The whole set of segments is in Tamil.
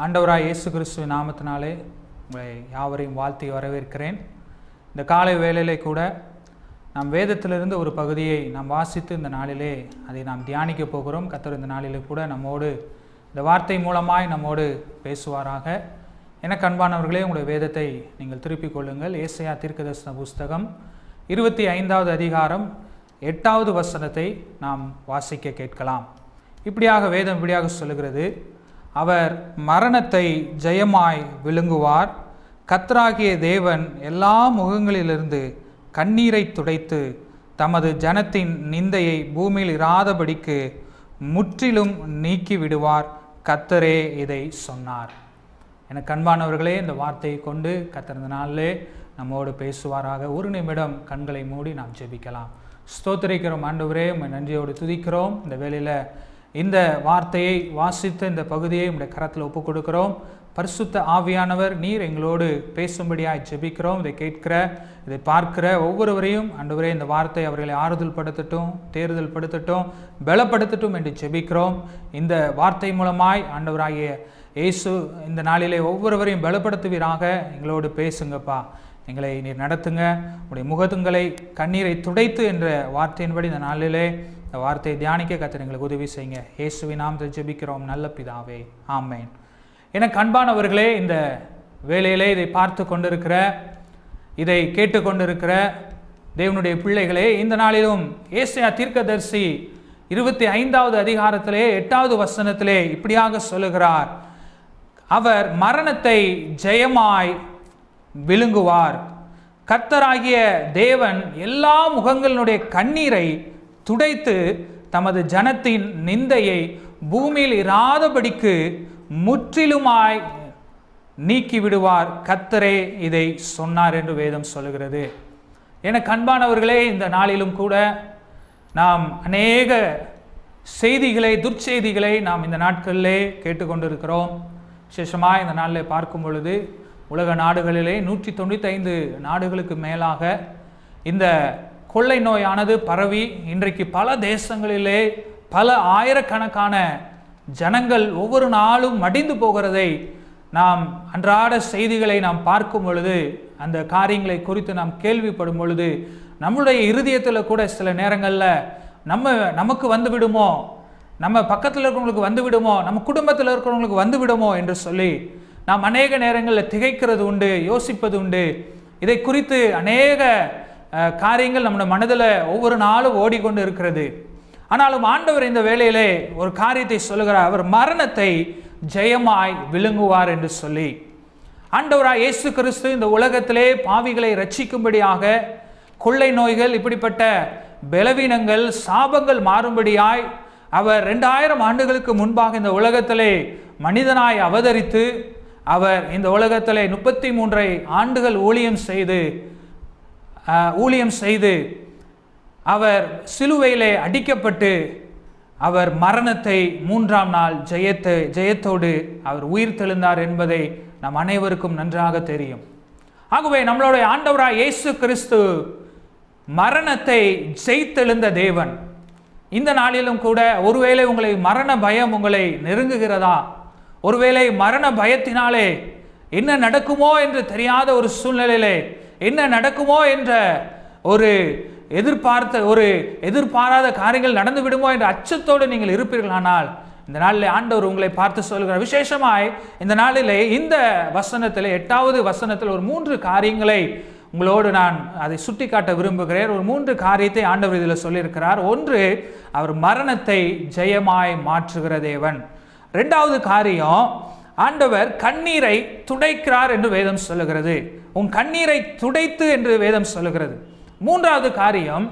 ஆண்டவராய் இயேசு கிறிஸ்துவ நாமத்தினாலே உங்களை யாவரையும் வாழ்த்தி வரவேற்கிறேன். இந்த காலை வேளையிலே கூட நாம் வேதத்திலிருந்து ஒரு பகுதியை நாம் வாசித்து இந்த நாளிலே அதை நாம் தியானிக்க போகிறோம். கத்தர் இந்த நாளிலே கூட நம்மோடு இந்த வார்த்தை மூலமாய் நம்மோடு பேசுவாராக. எனக்கு அன்பானவர்களே உங்களுடைய வேதத்தை நீங்கள் திருப்பிக் கொள்ளுங்கள். ஏசையா தீர்க்கதர்சன புஸ்தகம் இருபத்தி ஐந்தாவது அதிகாரம் எட்டாவது வசனத்தை நாம் வாசிக்க கேட்கலாம். இப்படியாக வேதம் இப்படியாக சொல்லுகிறது. அவர் மரணத்தை ஜெயமாய் விழுங்குவார். கத்தராகிய தேவன் எல்லா முகங்களிலிருந்து கண்ணீரை துடைத்து தமது ஜனத்தின் நிந்தையை பூமியில் இராதபடிக்கு முற்றிலும் நீக்கி விடுவார் கத்தரே இதை சொன்னார். எனக்கு அன்பானவர்களே இந்த வார்த்தையை கொண்டு கத்திரந்த நாளிலே நம்மோடு பேசுவாராக. ஒரு நிமிடம் கண்களை மூடி நாம் ஜெபிக்கலாம். ஸ்தோத்திரிக்கிறோம் ஆண்டவரே உண்மை நன்றியோடு துதிக்கிறோம். இந்த வேலையில் இந்த வார்த்தையை வாசித்த இந்த பகுதியை உடைய கரத்தில் ஒப்புக் கொடுக்கிறோம் பரிசுத்த ஆவியானவர் நீர் எங்களோடு பேசும்படியாய் ஜெபிக்கிறோம். இதை கேட்கிற இதை பார்க்கிற ஒவ்வொருவரையும் அன்றுவரே இந்த வார்த்தை அவர்களை ஆறுதல் படுத்தட்டும் தேர்தல் படுத்தட்டும் பலப்படுத்தட்டும் என்று ஜெபிக்கிறோம். இந்த வார்த்தை மூலமாய் ஆண்டவராகிய இயேசு இந்த நாளிலே ஒவ்வொருவரையும் பலப்படுத்துவீராக. எங்களோடு பேசுங்கப்பா. எங்களை நீர் நடத்துங்க. உடைய முகத்துங்களை கண்ணீரை துடைத்து என்ற வார்த்தையின்படி இந்த நாளிலே இந்த வார்த்தையை தியானிக்க கத்தர் எங்களுக்கு உதவி செய்யுங்க. இயேசுவின் நாம் ஜெபிக்கிறோம். நல்ல பிதாவே. ஆமேன். எனக்கு அன்பானவர்களே இந்த வேலையிலே இதை பார்த்து கொண்டிருக்கிற இதை கேட்டுக்கொண்டிருக்கிற தேவனுடைய பிள்ளைகளே இந்த நாளிலும் ஏசையா தீர்க்கதர்சி இருபத்தி ஐந்தாவது அதிகாரத்திலே எட்டாவது வசனத்திலே இப்படியாக சொல்லுகிறார். அவர் மரணத்தை ஜெயமாய் விழுங்குவார். கர்த்தராகிய தேவன் எல்லா முகங்களினுடைய கண்ணீரை துடைத்து தமது ஜனத்தின் நிந்தையை பூமியில் இராதபடிக்கு முற்றிலுமாய் நீக்கி விடுவார் கத்தரே இதை சொன்னார் என்று வேதம் சொல்லுகிறது. என கண்பானவர்களே இந்த நாளிலும் கூட நாம் அநேக செய்திகளை துர்ச்செய்திகளை நாம் இந்த நாட்களிலே கேட்டுக்கொண்டிருக்கிறோம். விசேஷமாக இந்த நாளில் பார்க்கும் பொழுது உலக நாடுகளிலே நூற்றி தொண்ணூற்றி ஐந்து நாடுகளுக்கு மேலாக இந்த கொள்ளை நோயானது பரவி இன்றைக்கு பல தேசங்களிலே பல ஆயிரக்கணக்கான ஜனங்கள் ஒவ்வொரு நாளும் மடிந்து போகிறதை நாம் அன்றாட செய்திகளை நாம் பார்க்கும் பொழுது அந்த காரியங்களை குறித்து நாம் கேள்விப்படும் பொழுது நம்முடைய இருதயத்தில் கூட சில நேரங்களில் நம்ம நமக்கு வந்து விடுமோ? நம்ம பக்கத்தில் இருக்கிறவங்களுக்கு வந்து விடுமோ? நம்ம குடும்பத்தில் இருக்கிறவங்களுக்கு வந்து விடுமோ? என்று சொல்லி நாம் அநேக நேரங்களில் திகைக்கிறது உண்டு யோசிப்பது உண்டு. இதை குறித்து அநேக காரியங்கள் நம்முடைய மனதில் ஒவ்வொரு நாளும் ஓடிக்கொண்டு இருக்கிறது. ஆனாலும் ஆண்டவர் இந்த வேளையிலே ஒரு காரியத்தை சொல்லுகிறார். அவர் மரணத்தை ஜெயமாய் விழுங்குவார் என்று சொல்லி. ஆண்டவராய் இயேசு கிறிஸ்து இந்த உலகத்திலே பாவிகளை ரட்சிக்கும்படியாக கொள்ளை நோய்கள் இப்படிப்பட்ட பலவீனங்கள் சாபங்கள் மாறும்படியாய் அவர் ரெண்டாயிரம் ஆண்டுகளுக்கு முன்பாக இந்த உலகத்திலே மனிதனாய் அவதரித்து அவர் இந்த உலகத்திலே முப்பத்தி மூன்றை ஆண்டுகள் ஊழியம் செய்து ஊழியம் செய்து அவர் சிலுவையிலே அடிக்கப்பட்டு அவர் மரணத்தை மூன்றாம் நாள் ஜெயத்தை ஜெயத்தோடு அவர் உயிர் தெழுந்தார் என்பதை நம் அனைவருக்கும் நன்றாக தெரியும். ஆகவே நம்மளுடைய ஆண்டவராய் இயேசு கிறிஸ்து மரணத்தை ஜெயித்தெழுந்த தேவன் இந்த நாளிலும் கூட ஒருவேளை உங்களை மரண பயம் உங்களை நெருங்குகிறதா? ஒருவேளை மரண பயத்தினாலே என்ன நடக்குமோ என்று தெரியாத ஒரு சூழ்நிலையிலே என்ன நடக்குமோ என்ற ஒரு எதிர்பார்த்த ஒரு எதிர்பாராத காரியங்கள் நடந்து விடுமோ என்ற அச்சத்தோடு நீங்கள் இருப்பீர்களானால் இந்த நாளில் ஆண்டவர் உங்களை பார்த்து சொல்கிறார் விசேஷமாய் இந்த நாளிலே இந்த வசனத்தில் எட்டாவது வசனத்தில் ஒரு மூன்று காரியங்களை உங்களோடு நான் அதை சுட்டி காட்ட விரும்புகிறேன். ஒரு மூன்று காரியத்தை ஆண்டவர் இதில் சொல்லியிருக்கிறார். ஒன்று அவர் மரணத்தை ஜெயமாய் மாற்றுகிற தேவன். ரெண்டாவது காரியம் ஆண்டவர் கண்ணீரை துடைக்கிறார் என்று வேதம் சொல்லுகிறது. உன் கண்ணீரை துடைத்து என்று வேதம் சொல்லுகிறது. மூன்றாவது காரியம்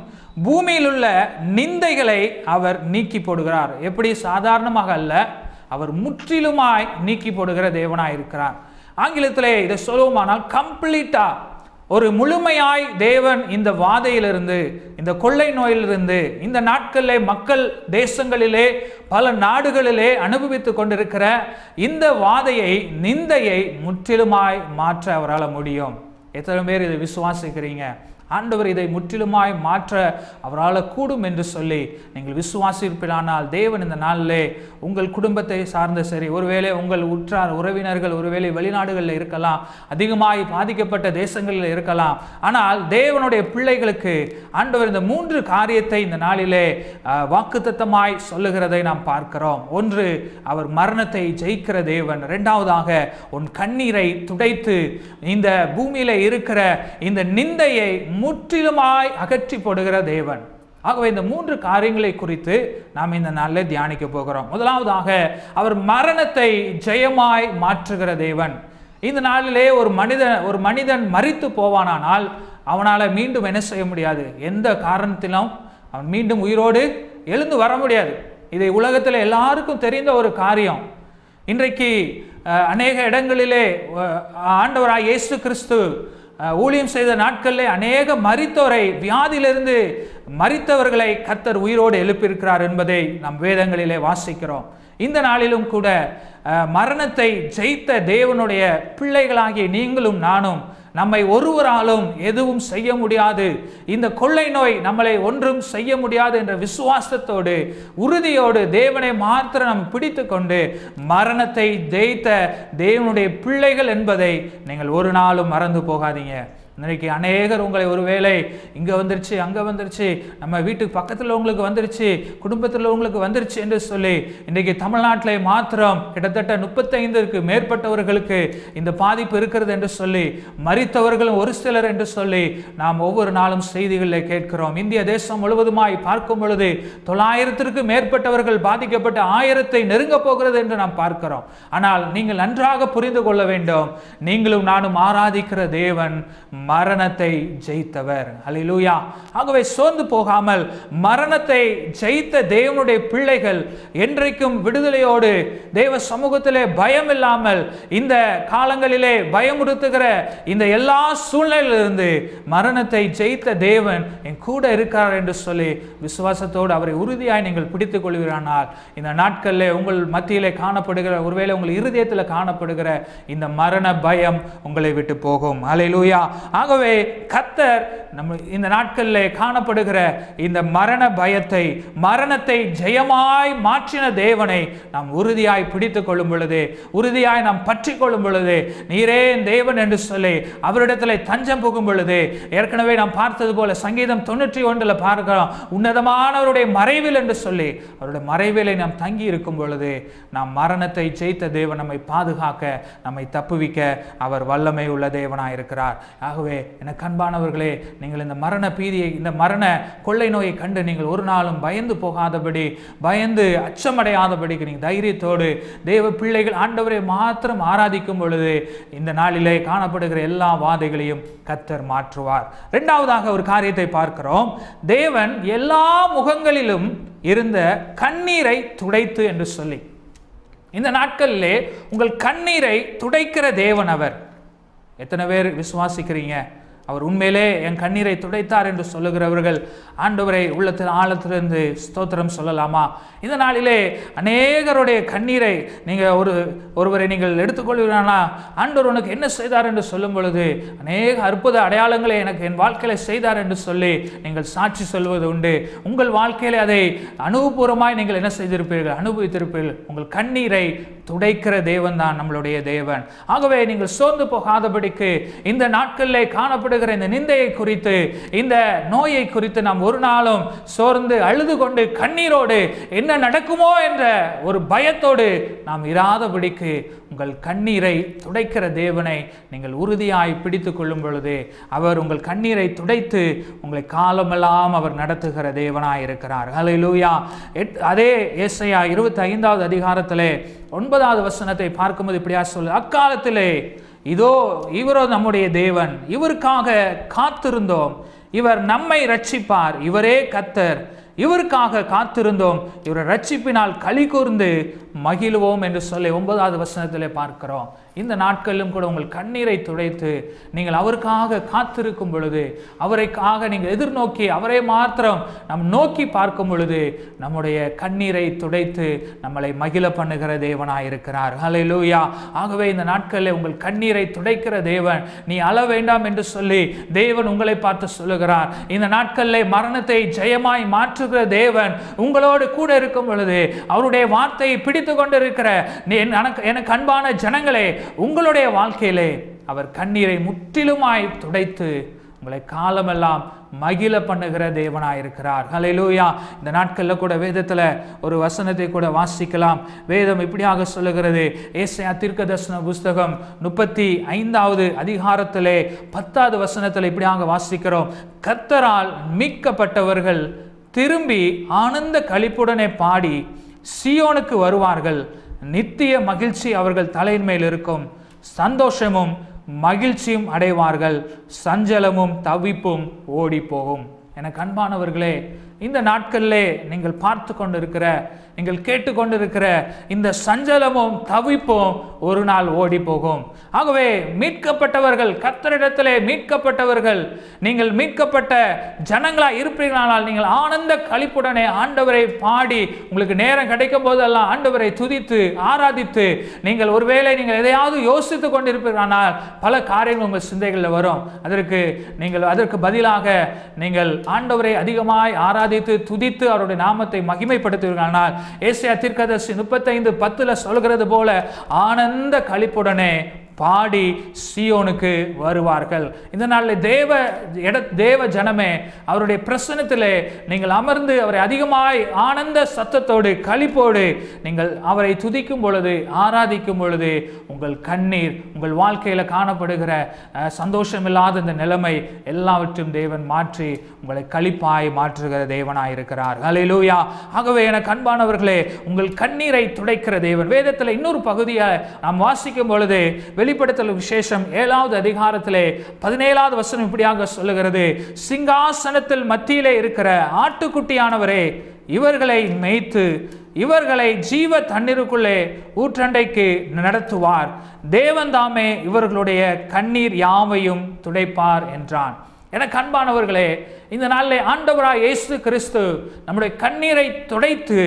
பூமியில் உள்ள நிந்தைகளை அவர் நீக்கி போடுகிறார். எப்படி? சாதாரணமாக அல்ல அவர் முற்றிலுமாய் நீக்கி போடுகிற தேவனாய் இருக்கிறார் ஆங்கிலத்திலே இதை சொல்லுவோமானால் கம்ப்ளீட்டா ஒரு முழுமையாய் தேவன் இந்த வாதையிலிருந்து இந்த கொள்ளை நோயிலிருந்து இந்த நாட்களிலே மக்கள் தேசங்களிலே பல நாடுகளிலே அனுபவித்து கொண்டிருக்கிற இந்த வாதையை நிந்தையை முற்றிலுமாய் மாற்ற அவரால் முடியும். எத்தனை பேர் இதை விசுவாசிக்கிறீங்க? ஆண்டவர் இதை முற்றிலுமாய் மாற்ற அவரால் கூடும் என்று சொல்லி நீங்கள் விசுவாசிப்பிலானால் தேவன் இந்த நாளிலே உங்கள் குடும்பத்தை சார்ந்த சரி ஒருவேளை உங்கள் உற்றார் உறவினர்கள் ஒருவேளை வெளிநாடுகளில் இருக்கலாம் அதிகமாய் பாதிக்கப்பட்ட தேசங்களில் இருக்கலாம். ஆனால் தேவனுடைய பிள்ளைகளுக்கு ஆண்டவர் இந்த மூன்று காரியத்தை இந்த நாளிலே வாக்குத்தத்தமாய் சொல்லுகிறதை நாம் பார்க்கிறோம். ஒன்று அவர் மரணத்தை ஜெயிக்கிற தேவன். இரண்டாவதாக உன் கண்ணீரை துடைத்து இந்த பூமியில் இருக்கிற இந்த நிந்தையை முற்றிலுமாய் அகற்றி போடுகிற தேவன். ஆகவே இந்த மூன்று காரியங்களை குறித்து நாம் இந்த நாளில் தியானிக்க போகிறோம். முதலாவதாக அவர் மரணத்தை ஜெயமாய் மாற்றுகிற தேவன். இந்த நாளிலே ஒரு மனிதன் ஒரு மனிதன் மறித்து போவானானால் அவனால் மீண்டும் என்ன செய்ய முடியாது? எந்த காரணத்திலும் அவன் மீண்டும் உயிரோடு எழுந்து வர முடியாது. இதை உலகத்தில் எல்லாருக்கும் தெரிந்த ஒரு காரியம். இன்றைக்கு அநேக இடங்களிலே ஆண்டவராக ஆண்டவராய் இயேசு கிறிஸ்து ஊழியம் செய்த நாட்களிலே அநேக மரித்தோரை வியாதியிலிருந்து மறித்தவர்களை கத்தர் உயிரோடு எழுப்பியிருக்கிறார் என்பதை நம் வேதங்களிலே வாசிக்கிறோம். இந்த நாளிலும் கூட மரணத்தை ஜெயித்த தேவனுடைய பிள்ளைகளாகிய நீங்களும் நானும் நம்மை ஒருவராலும் எதுவும் செய்ய முடியாது. இந்த கொள்ளை நோய் நம்மளை ஒன்றும் செய்ய முடியாது என்ற விசுவாசத்தோடு உறுதியோடு தேவனை மாத்திரம் நாம் பிடித்து கொண்டு மரணத்தை ஜெயித்த தேவனுடைய பிள்ளைகள் என்பதை நீங்கள் ஒரு நாளும் மறந்து போகாதீங்க. இன்றைக்கு அநேகர் உங்களை ஒருவேளை இங்கே வந்துருச்சு அங்கே வந்துருச்சு நம்ம வீட்டுக்கு பக்கத்தில் உங்களுக்கு வந்துருச்சு குடும்பத்தில் உங்களுக்கு வந்துருச்சு என்று சொல்லி இன்றைக்கு தமிழ்நாட்டில் மாத்திரம் கிட்டத்தட்ட முப்பத்தைந்திற்கு மேற்பட்டவர்களுக்கு இந்த பாதிப்பு இருக்கிறது என்று சொல்லி மறித்தவர்களும் ஒரு சிலர் என்று சொல்லி நாம் ஒவ்வொரு நாளும் செய்திகளில் கேட்கிறோம். இந்திய தேசம் முழுவதுமாய் பார்க்கும் பொழுது தொள்ளாயிரத்திற்கு மேற்பட்டவர்கள் பாதிக்கப்பட்ட ஆயிரத்தை நெருங்க போகிறது என்று நாம் பார்க்கிறோம். ஆனால் நீங்கள் நன்றாக புரிந்து கொள்ள வேண்டும். நீங்களும் நானும் ஆராதிக்கிற தேவன் மரணத்தை ஜெயித்தவர். அலிலூயா ஆகவே சோர்ந்து போகாமல் மரணத்தை ஜெயித்த தேவனுடைய பிள்ளைகள் என்றைக்கும் விடுதலையோடு தேவ சமூகத்திலே பயம் இல்லாமல் இந்த காலங்களிலே பயமுறுத்துகிற இந்த எல்லா சூழ்நிலையிலிருந்து மரணத்தை ஜெயித்த தேவன் என் கூட இருக்கிறார் என்று சொல்லி விசுவாசத்தோடு அவரை உறுதியாய் நீங்கள் பிடித்துக் கொள்கிறானால் இந்த நாட்களில் உங்கள் மத்தியிலே காணப்படுகிற ஒருவேளை உங்கள் இருதயத்தில் காணப்படுகிற இந்த மரண பயம் உங்களை விட்டு போகும். அலையிலூயா ஆகவே கத்தர் நம்ம இந்த நாட்களில் காணப்படுகிற இந்த மரண பயத்தை மரணத்தை ஜெயமாய் மாற்றின தேவனை நாம் உறுதியாய் பிடித்துக் கொள்ளும் பொழுது உறுதியாய் நாம் பற்றி கொள்ளும் பொழுது நீரே தேவன் என்று சொல்லி அவரிடத்தில் தஞ்சம் புகும் பொழுது ஏற்கனவே நாம் பார்த்தது போல சங்கீதம் தொண்ணூற்றி ஒன்றில் பார்க்கிறோம் உன்னதமானவருடைய மறைவில் என்று சொல்லி அவருடைய மறைவிலை நாம் தங்கி இருக்கும் பொழுது நாம் மரணத்தை ஜெயித்த தேவன் நம்மை பாதுகாக்க நம்மை தப்புவிக்க அவர் வல்லமை உள்ள தேவனாய் இருக்கிறார் ஆகவே எனக்கு அன்பானவர்களே நீங்கள் இந்த மரண பீதியை இந்த மரண கொள்ளை நோயை கண்டு நீங்கள் ஒரு நாளும் பயந்து போகாதபடி பயந்து அச்சமடையாதபடிக்கு நீங்கள் தைரியத்தோடு தேவ பிள்ளைகள் ஆண்டவரை மாத்திரம் ஆராதிக்கும் பொழுது இந்த நாளிலே காணப்படுகிற எல்லா வாதைகளையும் கத்தர் மாற்றுவார். இரண்டாவதாக ஒரு காரியத்தை பார்க்கிறோம். தேவன் எல்லா முகங்களிலும் இருந்த கண்ணீரை துடைத்து என்று சொல்லி. இந்த நாட்களிலே உங்கள் கண்ணீரை துடைக்கிற தேவன் அவர். எத்தனை பேர் விசுவாசிக்கிறீங்க? அவர் உண்மையிலே என் கண்ணீரை துடைத்தார் என்று சொல்லுகிறவர்கள் ஆண்டவரை உள்ளத்தில் ஆழத்திலிருந்து ஸ்தோத்திரம் சொல்லலாமா? இந்த நாளிலே அநேகருடைய கண்ணீரை நீங்கள் ஒரு ஒருவரை நீங்கள் எடுத்துக்கொள்வீர்களா ஆண்டவர் உனக்கு என்ன செய்தார் என்று சொல்லும் பொழுது அநேக அற்புத அடையாளங்களை எனக்கு என் வாழ்க்கையில செய்தார் என்று சொல்லி நீங்கள் சாட்சி சொல்வது உண்டு. உங்கள் வாழ்க்கையில் அதை அனுபவபூர்வமாய் நீங்கள் என்ன செய்திருப்பீர்கள்? அனுபவித்திருப்பீர்கள். உங்கள் கண்ணீரை துடைக்கிற தேவன் தான் நம்மளுடைய தேவன். ஆகவே நீங்கள் சோர்ந்து போகாதபடிக்கு இந்த நாட்களிலே காணப்படுகிற இந்த நிந்தையை குறித்து இந்த நோயை குறித்து நாம் ஒரு நாளும் சோர்ந்து அழுது கொண்டு கண்ணீரோடு என்ன நடக்குமோ என்ற ஒரு பயத்தோடு நாம் இராதபடிக்கு உங்கள் கண்ணீரை துடைக்கிற தேவனை நீங்கள் உறுதியாய் பிடித்து கொள்ளும் பொழுது அவர் உங்கள் கண்ணீரை துடைத்து உங்களை காலமெல்லாம் அவர் நடத்துகிற தேவனாய் இருக்கிறார். ஹalleluya எட் அதே ஏசையா இருபத்தி ஐந்தாவது அதிகாரத்திலே ஒன்பதாவது வசனத்தை பார்க்கும்போது இப்படியா சொல்லு அக்காலத்திலே இதோ இவரோ நம்முடைய தேவன். இவருக்காக காத்திருந்தோம். இவர் நம்மை ரட்சிப்பார் இவரே கத்தர் இவருக்காக காத்திருந்தோம். இவரை ரட்சிப்பினால் களி கூர்ந்து மகிழுவோம் என்று சொல்லி ஒன்பதாவது வசனத்திலே பார்க்கிறோம். இந்த நாட்களிலும் கூட உங்கள் கண்ணீரை துடைத்து நீங்கள் அவருக்காக காத்திருக்கும் பொழுது அவரைக்காக நீங்கள் எதிர்நோக்கி அவரை மாத்திரம் நம் நோக்கி பார்க்கும் பொழுது நம்முடைய கண்ணீரை துடைத்து நம்மளை மகிழ பண்ணுகிற தேவனாக இருக்கிறார். ஹalleluya ஆகவே இந்த நாட்களில் உங்கள் கண்ணீரை துடைக்கிற தேவன் நீ அள வேண்டாம் என்று சொல்லி தேவன் உங்களை பார்த்து சொல்லுகிறார். இந்த நாட்களில் மரணத்தை ஜெயமாய் மாற்றுகிற தேவன் உங்களோடு கூட இருக்கும் பொழுது அவருடைய வார்த்தையை பிடித்து கொண்டிருக்கிற நீ எனக்கு எனக்கு அன்பான ஜனங்களே உங்களுடைய வாழ்க்கையிலே அவர் கண்ணீரை முற்றிலுமாய் துடைத்து உங்களை காலமெல்லாம் மகிழ பண்ணுகிற தேவனாய் இருக்கிறார் ஹalleluya இந்த நாட்களில் கூட வேதத்தில் ஒரு வசனத்தை கூட வாசிக்கலாம். வேதம் இப்படியாக சொல்லுகிறது. ஏசையா தீர்க்க தர்சன புஸ்தகம் முப்பத்தி ஐந்தாவது அதிகாரத்திலே பத்தாவது வசனத்தில் இப்படியாக வாசிக்கிறோம். கத்தரால் மீட்கப்பட்டவர்கள் திரும்பி ஆனந்த களிப்புடனே பாடி சியோனுக்கு வருவார்கள். நித்திய மகிழ்ச்சி அவர்கள் தலையின் மேல் இருக்கும். சந்தோஷமும் மகிழ்ச்சியும் அடைவார்கள். சஞ்சலமும் தவிப்பும் ஓடி போகும் என கண்பானவர்களே இந்த நாட்களிலே நீங்கள் பார்த்து கொண்டிருக்கிற நீங்கள் கேட்டுக்கொண்டிருக்கிற இந்த சஞ்சலமும் தவிப்பும் ஒரு நாள் ஓடி போகும் ஆகவே மீட்கப்பட்டவர்கள் கத்தரிடத்திலே மீட்கப்பட்டவர்கள் நீங்கள் மீட்கப்பட்ட ஜனங்களாக இருப்பீர்களானால் நீங்கள் ஆனந்த கழிப்புடனே ஆண்டவரை பாடி உங்களுக்கு நேரம் கிடைக்கும் போதெல்லாம் ஆண்டவரை துதித்து ஆராதித்து நீங்கள் ஒருவேளை நீங்கள் எதையாவது யோசித்து கொண்டிருப்பீர்களானால் பல காரியங்கள் உங்கள் சிந்தைகளில் வரும். அதற்கு நீங்கள் அதற்கு பதிலாக நீங்கள் ஆண்டவரை அதிகமாய் ஆராதித்து துதித்து அவருடைய நாமத்தை மகிமைப்படுத்துவீர்களானால் ஏசியா தீர்க்கதர்சி முப்பத்தைந்து பத்துல சொல்கிறது போல ஆனந்த கழிப்புடனே பாடி சியோனுக்கு வருவார்கள். இந்த நாளில் தேவ இட தேவ ஜனமே அவருடைய பிரசனத்திலே நீங்கள் அமர்ந்து அவரை அதிகமாய் ஆனந்த சத்தத்தோடு களிப்போடு நீங்கள் அவரை துதிக்கும் பொழுது ஆராதிக்கும் பொழுது உங்கள் கண்ணீர் உங்கள் வாழ்க்கையில் காணப்படுகிற சந்தோஷமில்லாத இந்த நிலைமை எல்லாவற்றையும் தேவன் மாற்றி உங்களை கழிப்பாய் மாற்றுகிற தேவனாய் இருக்கிறார். லூயா ஆகவே என கண்பானவர்களே உங்கள் கண்ணீரை துடைக்கிற தேவன். வேதத்தில் இன்னொரு பகுதியை நாம் வாசிக்கும் பொழுது வெளிப்படுத்தல் விசேஷம் ஏழாவது அதிகாரத்திலே பதினேழாவது வசனம் இப்படியாக சொல்லுகிறது. சிங்காசனத்தில் மத்தியிலே இருக்கிற ஆட்டுக்குட்டியானவரே இவர்களை மேய்த்து இவர்களை ஜீவ தண்ணீருக்குள்ளே ஊற்றண்டைக்கு நடத்துவார். தேவன்தாமே இவர்களுடைய கண்ணீர் யாவையும் துடைப்பார் என்றான். என கண்பானவர்களே இந்த நாளில் ஆண்டவராக இயேசு கிறிஸ்து நம்முடைய கண்ணீரை துடைத்து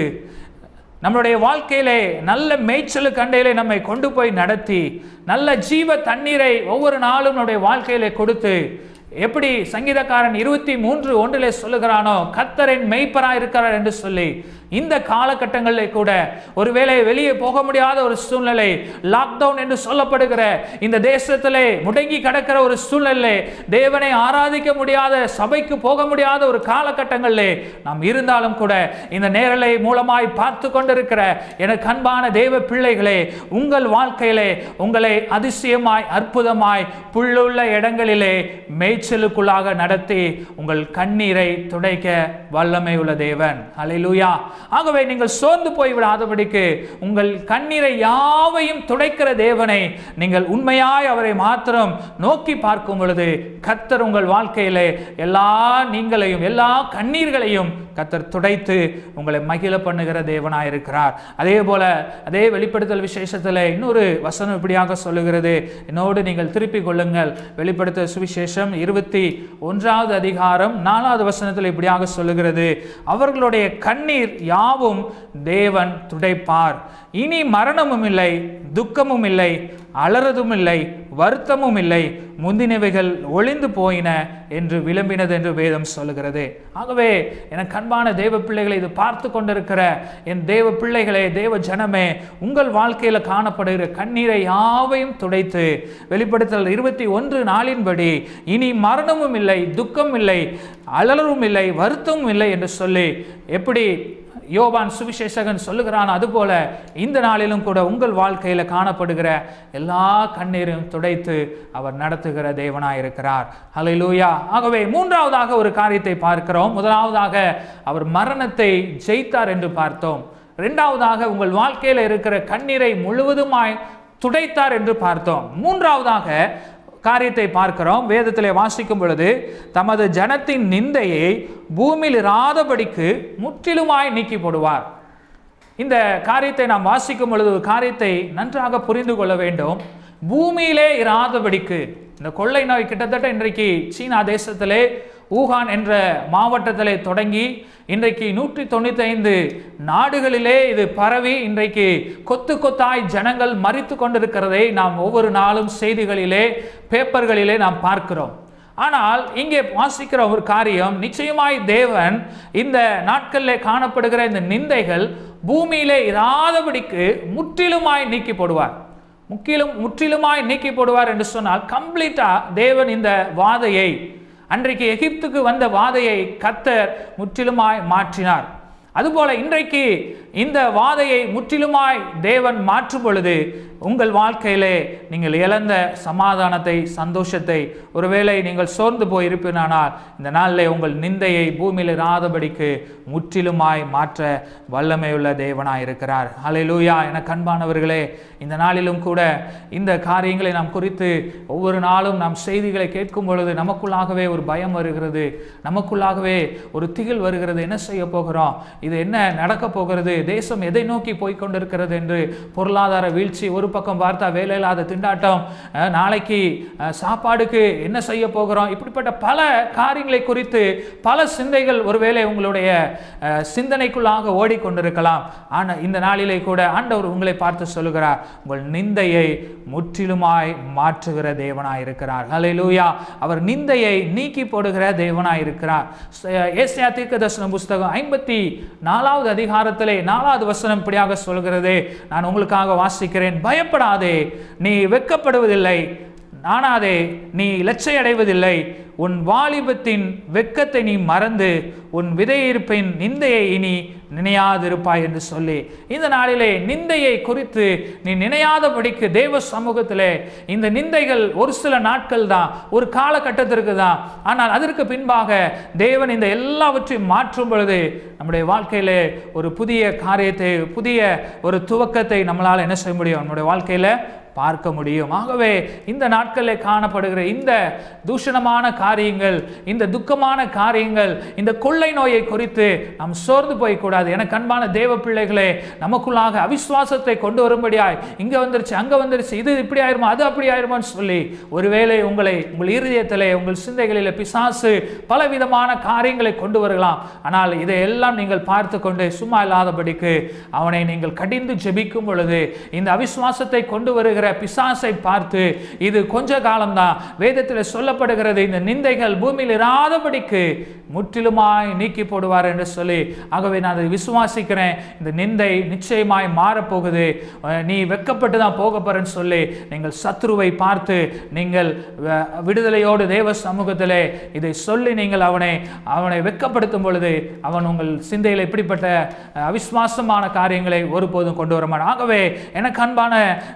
நம்மளுடைய வாழ்க்கையிலே நல்ல மேய்ச்சலுக்கு கண்டையிலே நம்மை கொண்டு போய் நடத்தி நல்ல ஜீவ தண்ணீரை ஒவ்வொரு நாளும் நம்முடைய வாழ்க்கையிலே கொடுத்து எப்படி சங்கீதக்காரன் இருபத்தி மூன்று ஒன்றிலே சொல்லுகிறானோ கத்தரின் மெய்ப்பராக இருக்கிறார் என்று சொல்லி இந்த காலகட்டங்களில் கூட ஒருவேளை வெளியே போக முடியாத ஒரு சூழ்நிலை லாக்டவுன் என்று சொல்லப்படுகிற இந்த தேசத்திலே முடங்கி கிடக்கிற ஒரு சூழ்நிலை தேவனை ஆராதிக்க முடியாத சபைக்கு போக முடியாத ஒரு காலகட்டங்களிலே நாம் இருந்தாலும் கூட இந்த நேரலை மூலமாய் பார்த்து கொண்டிருக்கிற எனக்கு அன்பான தேவ பிள்ளைகளே உங்கள் வாழ்க்கையிலே உங்களை அதிசயமாய் அற்புதமாய் புல்லுள்ள இடங்களிலே மேய்ச்சலுக்குள்ளாக நடத்தி உங்கள் கண்ணீரை துடைக்க வல்லமை உள்ள தேவன். அல்லேலூயா ஆகவே நீங்கள் சோர்ந்து போய் விடாதபடிக்கு உங்கள் கண்ணீரை யாவையும் துடைக்கிற தேவனை நீங்கள் உண்மையாய் அவரை மாத்திரம் நோக்கி பார்க்கும் பொழுது கத்தர் உங்கள் வாழ்க்கையிலே எல்லா நீங்களையும் எல்லா கண்ணீர்களையும் கத்தர் துடைத்து உங்களை மகிழ பண்ணுகிற தேவனாக இருக்கிறார் அதே போல அதே வெளிப்படுத்தல் விசேஷத்தில் இன்னொரு வசனம் இப்படியாக சொல்லுகிறது. என்னோடு நீங்கள் திருப்பிக் கொள்ளுங்கள். வெளிப்படுத்தல் சுவிசேஷம் இருபத்தி ஒன்றாவது அதிகாரம் நாலாவது வசனத்தில் இப்படியாக சொல்லுகிறது. அவர்களுடைய கண்ணீர் யாவும் தேவன் துடைப்பார். இனி மரணமும் இல்லை துக்கமும் இல்லை அலறதும் இல்லை வருத்தமும் இல்லை முந்தினவைகள் ஒளிந்து போயின என்று விளம்பினது என்று வேதம் சொல்லுகிறது. ஆகவே என கண்பான தேவ பிள்ளைகளை இது பார்த்து கொண்டிருக்கிற என் தேவ பிள்ளைகளே தேவ ஜனமே உங்கள் வாழ்க்கையில் காணப்படுகிற கண்ணீரை யாவையும் துடைத்து வெளிப்படுத்தல் இருபத்தி ஒன்று நாளின்படி இனி மரணமும் இல்லை துக்கம் இல்லை அலறவும் இல்லை வருத்தமும் இல்லை என்று சொல்லி எப்படி யோவான் சுவிசேஷகன் சொல்லுகிறான் அதுபோல இந்த நாளிலும் கூட உங்கள் வாழ்க்கையில் காணப்படுகிற எல்லா கண்ணீரையும் துடைத்து அவர் நடத்துகிற தேவனாய் இருக்கிறார். லூயா ஆகவே மூன்றாவதாக ஒரு காரியத்தை பார்க்கிறோம். முதலாவதாக அவர் மரணத்தை ஜெயித்தார் என்று பார்த்தோம். இரண்டாவதாக உங்கள் வாழ்க்கையில் இருக்கிற கண்ணீரை முழுவதுமாய் துடைத்தார் என்று பார்த்தோம். மூன்றாவதாக காரியத்தை பார்க்கிறோம். வேதத்திலே வாசிக்கும் பொழுது தமது ஜனத்தின் நிந்தையை பூமியில் இராதபடிக்கு முற்றிலுமாய் நீக்கி போடுவார். இந்த காரியத்தை நாம் வாசிக்கும் பொழுது ஒரு காரியத்தை நன்றாக புரிந்து கொள்ள வேண்டும். பூமியிலே இராதபடிக்கு இந்த கொள்ளை நோய் கிட்டத்தட்ட இன்றைக்கு சீனா தேசத்திலே ஊகான் என்ற மாவட்டத்தில் தொடங்கி இன்றைக்கு நூற்றி தொண்ணூற்றி ஐந்து நாடுகளிலே இது பரவி இன்றைக்கு கொத்து கொத்தாய் ஜனங்கள் மறித்து கொண்டிருக்கிறதை நாம் ஒவ்வொரு நாளும் செய்திகளிலே பேப்பர்களிலே நாம் பார்க்கிறோம். ஆனால் இங்கே வாசிக்கிற ஒரு காரியம் நிச்சயமாய் தேவன் இந்த நாட்களில் காணப்படுகிற இந்த நிந்தைகள் பூமியிலே இராதபடிக்கு முற்றிலுமாய் நீக்கி போடுவார். முற்றிலும் முற்றிலுமாய் நீக்கி போடுவார் என்று சொன்னால் கம்ப்ளீட்டாக தேவன் இந்த வாதையை அன்றைக்கு எகிப்துக்கு வந்த வாதையை கத்தர் முற்றிலுமாய் மாற்றினார். அதுபோல இன்றைக்கு இந்த வாதையை முற்றிலுமாய் தேவன் மாற்றும் பொழுது உங்கள் வாழ்க்கையிலே நீங்கள் இழந்த சமாதானத்தை சந்தோஷத்தை ஒருவேளை நீங்கள் சோர்ந்து போய் இருப்பீனானால் இந்த நாளிலே உங்கள் நிந்தையை பூமியில் இராதபடிக்கு முற்றிலுமாய் மாற்ற வல்லமையுள்ள தேவனாய் இருக்கிறார். அலையலூயா என கண்பானவர்களே இந்த நாளிலும் கூட இந்த காரியங்களை நாம் குறித்து ஒவ்வொரு நாளும் நாம் செய்திகளை கேட்கும் பொழுது நமக்குள்ளாகவே ஒரு பயம் வருகிறது. நமக்குள்ளாகவே ஒரு திகில் வருகிறது. என்ன செய்ய போகிறோம்? இது என்ன நடக்க போகிறது? தேசம் எதை நோக்கி போய் கொண்டிருக்கிறது என்று பொருளாதார வீழ்ச்சி ஒரு பக்கம் பார்த்தா வேலை இல்லாத திண்டாட்டம் நாளைக்கு சாப்பாடுக்கு என்ன செய்ய போகிறோம்? இப்படிப்பட்ட பல காரியங்களை குறித்து பல சிந்தைகள் ஒருவேளை உங்களுடைய சிந்தனைக்குள்ளாக ஓடிக்கொண்டிருக்கலாம். ஆனால் இந்த நாளிலே கூட ஆண்டவர் உங்களை பார்த்து சொல்லுகிறார் உங்கள் நிந்தையை முற்றிலுமாய் மாற்றுகிற தேவனாய் இருக்கிறார். ஹலெலூயா அவர் நிந்தையை நீக்கி போடுகிற தேவனாய் இருக்கிறார். ஏசியா தீர்க்க தீர்க்கதரிசன புஸ்தகம் ஐம்பத்தி நாலாவது அதிகாரத்திலே நாலாவது வசனம் இப்படியாக சொல்கிறது. நான் உங்களுக்காக வாசிக்கிறேன். பயப்படாதே. நீ வெட்கப்படுவதில்லை. நானாதே நீ இலச்சை அடைவதில்லை உன் வாலிபத்தின் வெட்கத்தை நீ மறந்து உன் விதையிருப்பின் நிந்தையை இனி நினையாதிருப்பாய் என்று சொல்லி இந்த நாளிலே நிந்தையை குறித்து நீ நினையாதபடிக்கு தேவ சமூகத்திலே இந்த நிந்தைகள் ஒரு சில நாட்கள் தான் ஒரு காலகட்டத்திற்கு தான். ஆனால் அதற்கு பின்பாக தேவன் இந்த எல்லாவற்றையும் மாற்றும் பொழுது நம்முடைய வாழ்க்கையிலே ஒரு புதிய காரியத்தை புதிய ஒரு துவக்கத்தை நம்மளால் என்ன செய்ய முடியும்? நம்முடைய வாழ்க்கையில பார்க்க முடியும். ஆகவே இந்த நாட்களில் காணப்படுகிற இந்த தூஷணமான காரியங்கள் இந்த துக்கமான காரியங்கள் இந்த கொள்ளை நோயை குறித்து நாம் சோர்ந்து போய்க்கூடாது. எனக்கு அன்பான தேவ பிள்ளைகளே நமக்குள்ளாக அவிசுவாசத்தை கொண்டு வரும்படியாய் இங்கே வந்துருச்சு அங்கே வந்துருச்சு இது இப்படி ஆயிருமா அது அப்படி ஆயிருமான்னு சொல்லி ஒருவேளை உங்களை உங்கள் இருதயத்திலே உங்கள் சிந்தைகளில் பிசாசு பலவிதமான காரியங்களை கொண்டு வரலாம். ஆனால் இதையெல்லாம் நீங்கள் பார்த்து கொண்டு சும்மா இல்லாதபடிக்கு அவனை நீங்கள் கடிந்து ஜெபிக்கும் பொழுது இந்த அவிஸ்வாசத்தை கொண்டு வருகிற பிசாசை பார்த்து இது கொஞ்ச காலம்தான். வேதத்தில் சொல்லப்படுகிறது இந்த நிந்தைகள் பூமியில் இராதபடிக்கு முற்றிலுமாய் நீக்கி போடுவார் என்று சொல்லி ஆகவே நான் அதை விசுவாசிக்கிறேன். இந்த நிந்தை நிச்சயமாய் மாறப்போகுது. நீ வெக்கப்பட்டு தான் போக போறேன்னு சொல்லி நீங்கள் சத்ருவை பார்த்து நீங்கள் விடுதலையோடு தேவ சமூகத்திலே இதை சொல்லி நீங்கள் அவனை அவனை வெக்கப்படுத்தும் பொழுது அவன் உங்கள் சிந்தையில் இப்படிப்பட்ட அவிஸ்வாசமான காரியங்களை ஒருபோதும் கொண்டு வர ஆகவே எனக்கு அன்பான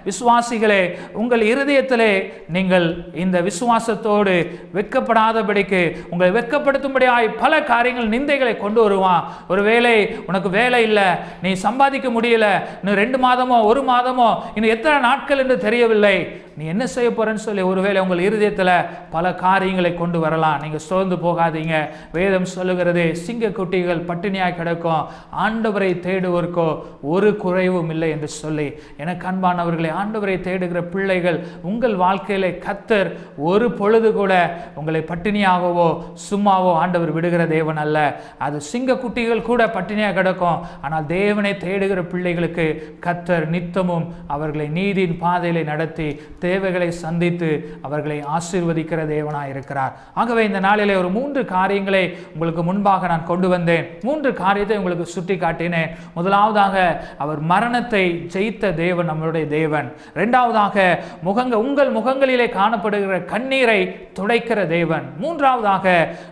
விசுவாசி விசுவாசிகளே உங்கள் இருதயத்திலே நீங்கள் இந்த விசுவாசத்தோடு வெட்கப்படாதபடிக்கு உங்களை வெட்கப்படுத்தும்படியாய் பல காரியங்கள் நிந்தைகளை கொண்டு வருவான். ஒருவேளை உனக்கு வேலை இல்லை நீ சம்பாதிக்க முடியல இன்னும் ரெண்டு மாதமோ ஒரு மாதமோ இன்னும் எத்தனை நாட்கள் என்று தெரியவில்லை. நீ என்ன செய்ய போறேன்னு சொல்லி ஒருவேளை உங்கள் இருதயத்தில் பல காரியங்களை கொண்டு வரலாம். நீங்கள் சோர்ந்து போகாதீங்க. வேதம் சொல்லுகிறது சிங்க குட்டிகள் பட்டினியாக கிடக்கும். ஆண்டவரை தேடுவோருக்கோ ஒரு குறைவும் இல்லை என்று சொல்லி. எனக்கு அன்பானவர்களை ஆண்டவரை தேடுகிற பிள்ளைகள் உங்கள் வாழ்க்கையில கத்தர் ஒரு பொழுது கூட உங்களை பட்டினியாகவோ சும்மாவோ ஆண்டவர் விடுகிற தேவன் அல்ல. அது சிங்க குட்டிகள் கூட பட்டினியாக கிடக்கும். ஆனால் தேவனை தேடுகிற பிள்ளைகளுக்கு கத்தர் நித்தமும் அவர்களை நீதியின் பாதையில நடத்தி தேவைகளை சந்தித்து அவர்களை ஆசீர்வதிக்கிற தேவனாக இருக்கிறார். ஆகவே இந்த நாளிலே ஒரு மூன்று காரியங்களை உங்களுக்கு முன்பாக நான் கொண்டு வந்தேன். மூன்று காரியத்தை உங்களுக்கு சுட்டி காட்டினேன் முதலாவதாக அவர் மரணத்தை ஜெயித்த தேவன் நம்மளுடைய தேவன். இரண்டாவதாக முகங்க உங்கள் முகங்களிலே காணப்படுகிற கண்ணீரை துடைக்கிற தேவன். மூன்றாவதாக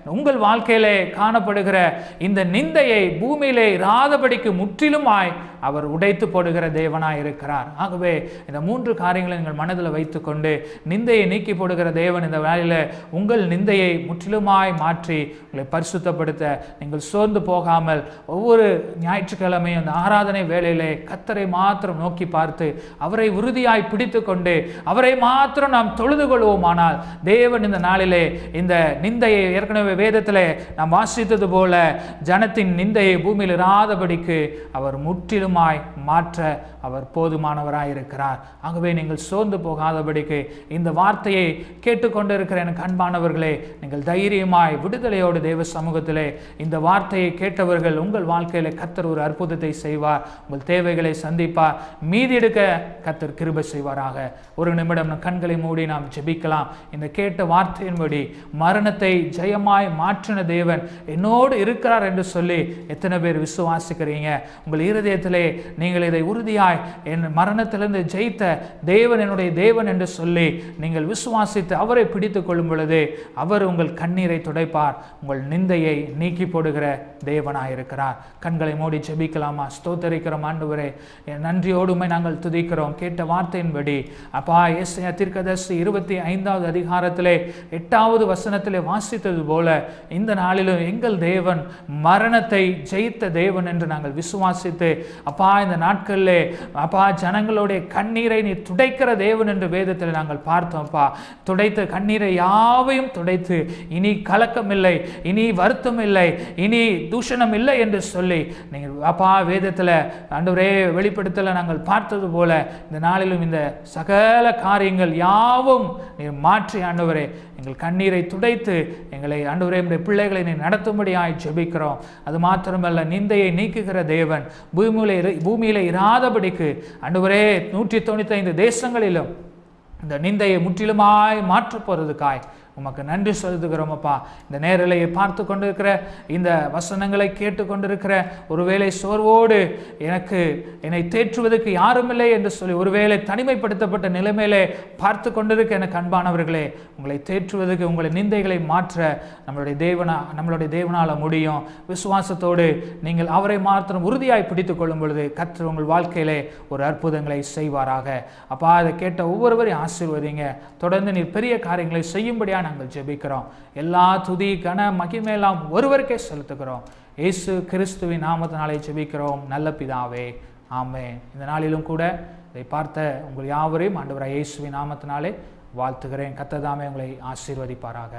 உங்கள் வாழ்க்கையிலே காணப்படுகிற இந்த நிந்தையை பூமியிலே இராதபடிக்கு முற்றிலுமாய் அவர் உடைத்து போடுகிற தேவனாக இருக்கிறார். ஆகவே இந்த மூன்று காரியங்களை நீங்கள் மனதில் வைத்துக்கொண்டு நிந்தையை நீக்கி போடுகிற தேவன் இந்த வேலையில் உங்கள் நிந்தையை முற்றிலுமாய் மாற்றி உங்களை பரிசுத்தப்படுத்த நீங்கள் சோர்ந்து போகாமல் ஒவ்வொரு ஞாயிற்றுக்கிழமையும் அந்த ஆராதனை வேலையிலே கத்தரை மாத்திரம் நோக்கி பார்த்து அவரை உறுதியாய் பிடித்து கொண்டு அவரை மாத்திரம் நாம் தொழுது கொள்வோமானால் தேவன் இந்த நாளிலே இந்த நிந்தையை ஏற்கனவே வேதத்தில் நாம் வாசித்தது போல ஜனத்தின் நிந்தையை பூமியில் இராதபடிக்கு அவர் முற்றிலும் முற்றிலுமாய் மாற்ற அவர் போதுமானவராய் இருக்கிறார். ஆகவே நீங்கள் சோர்ந்து போகாதபடிக்கு இந்த வார்த்தையை கேட்டுக்கொண்டிருக்கிற எனக்கு அன்பானவர்களே நீங்கள் தைரியமாய் விடுதலையோடு தேவ சமூகத்திலே இந்த வார்த்தையை கேட்டவர்கள் உங்கள் வாழ்க்கையில கத்தர் ஒரு அற்புதத்தை செய்வார். உங்கள் தேவைகளை சந்திப்பார். மீதி எடுக்க கத்தர் கிருப செய்வாராக. ஒரு நிமிடம் கண்களை மூடி நாம் ஜெபிக்கலாம். இந்த கேட்ட வார்த்தையின்படி மரணத்தை ஜெயமாய் மாற்றின தேவன் என்னோடு இருக்கிறார் என்று சொல்லி எத்தனை பேர் விசுவாசிக்கிறீங்க? உங்கள் இருதயத்திலே நீங்கள் இதை உறுதியாய் என் மரணத்திலிருந்து ஜெயித்த தேவன் என்னுடைய தேவன் என்று சொல்லி நீங்கள் விசுவாசித்து அவரை பிடித்து கொள்ளும் பொழுது அவர் உங்கள் கண்ணீரை துடைப்பார். உங்கள் நிந்தையை நீக்கி போடுகிற தேவனாயிருக்கிறார். கண்களை மூடி ஜெபிக்கலாமா? ஸ்தோத்தரிக்கிறோம் ஆண்டவரே. என் நன்றியோடுமை நாங்கள் துதிக்கிறோம். கேட்ட வார்த்தையின்படி அப்பா எஸ் தீர்க்கதர்சி இருபத்தி ஐந்தாவது அதிகாரத்திலே எட்டாவது வசனத்திலே வாசித்தது போல இந்த நாளிலும் எங்கள் தேவன் மரணத்தை ஜெயித்த தேவன் என்று நாங்கள் விசுவாசித்து அப்பா இந்த நாட்களிலே அப்பா ஜனங்களுடைய கண்ணீரை நீ துடைக்கிற தேவன் என்று வேதத்தில் நாங்கள் பார்த்தோம்ப்பா துடைத்த கண்ணீரை யாவையும் துடைத்து இனி கலக்கம் இல்லை இனி வருத்தம் இல்லை இனி தூஷணம் இல்லை என்று சொல்லி நீங்கள் அப்பா வேதத்தில் அன்றுவரே வெளிப்படுத்தல நாங்கள் பார்த்தது போல இந்த நாளிலும் இந்த சகல காரியங்கள் யாவும் நீர் மாற்றி ஆண்டவரே எங்கள் கண்ணீரை துடைத்து எங்களை ஆண்டவரே நம்முடைய பிள்ளைகளை நீ நடத்தும்படியாய் ஜெபிக்கிறோம். அது மாத்திரமல்ல நிந்தையை நீக்குகிற தேவன் பூமியில இரு- பூமியில இராதபடிக்கு ஆண்டவரே நூற்றி தொண்ணூத்தி ஐந்து தேசங்களிலும் இந்த நிந்தையை முற்றிலுமாய் மாற்றப் போகிறதுக்காய் உமக்கு நன்றி செலுத்துகிறோமப்பா. இந்த நேரலையை பார்த்து கொண்டிருக்கிற இந்த வசனங்களை கேட்டு கொண்டிருக்கிற ஒருவேளை சோர்வோடு எனக்கு என்னை தேற்றுவதற்கு யாருமில்லை என்று சொல்லி ஒருவேளை தனிமைப்படுத்தப்பட்ட நிலைமையிலே பார்த்து கொண்டிருக்க எனக்கு அன்பானவர்களே உங்களை தேற்றுவதற்கு உங்களை நிந்தைகளை மாற்ற நம்மளுடைய தேவனா நம்மளுடைய தேவனால முடியும். விசுவாசத்தோடு நீங்கள் அவரை மாத்திரம் உறுதியாய் பிடித்து கொள்ளும் பொழுது கற்று உங்கள் வாழ்க்கையிலே ஒரு அற்புதங்களை செய்வாராக. அப்பா அதை கேட்ட ஒவ்வொருவரையும் ஆசீர்வதிங்க. தொடர்ந்து நீர் பெரிய காரியங்களை செய்யும்படியான நாங்கள் ஜெபிக்கிறோம். எல்லா துதி கன மகிமையெல்லாம் ஒருவருக்கே செலுத்துகிறோம். இயேசு கிறிஸ்துவின் நாமத்தினாலே ஜெபிக்கிறோம். நல்ல பிதாவே ஆமே இந்த நாளிலும் கூட இதை பார்த்த உங்கள் யாவரையும் ஆண்டவராய் இயேசுவின் நாமத்தினாலே வாழ்த்துகிறேன். கத்ததாமே உங்களை ஆசீர்வதிப்பாராக.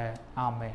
ஆமே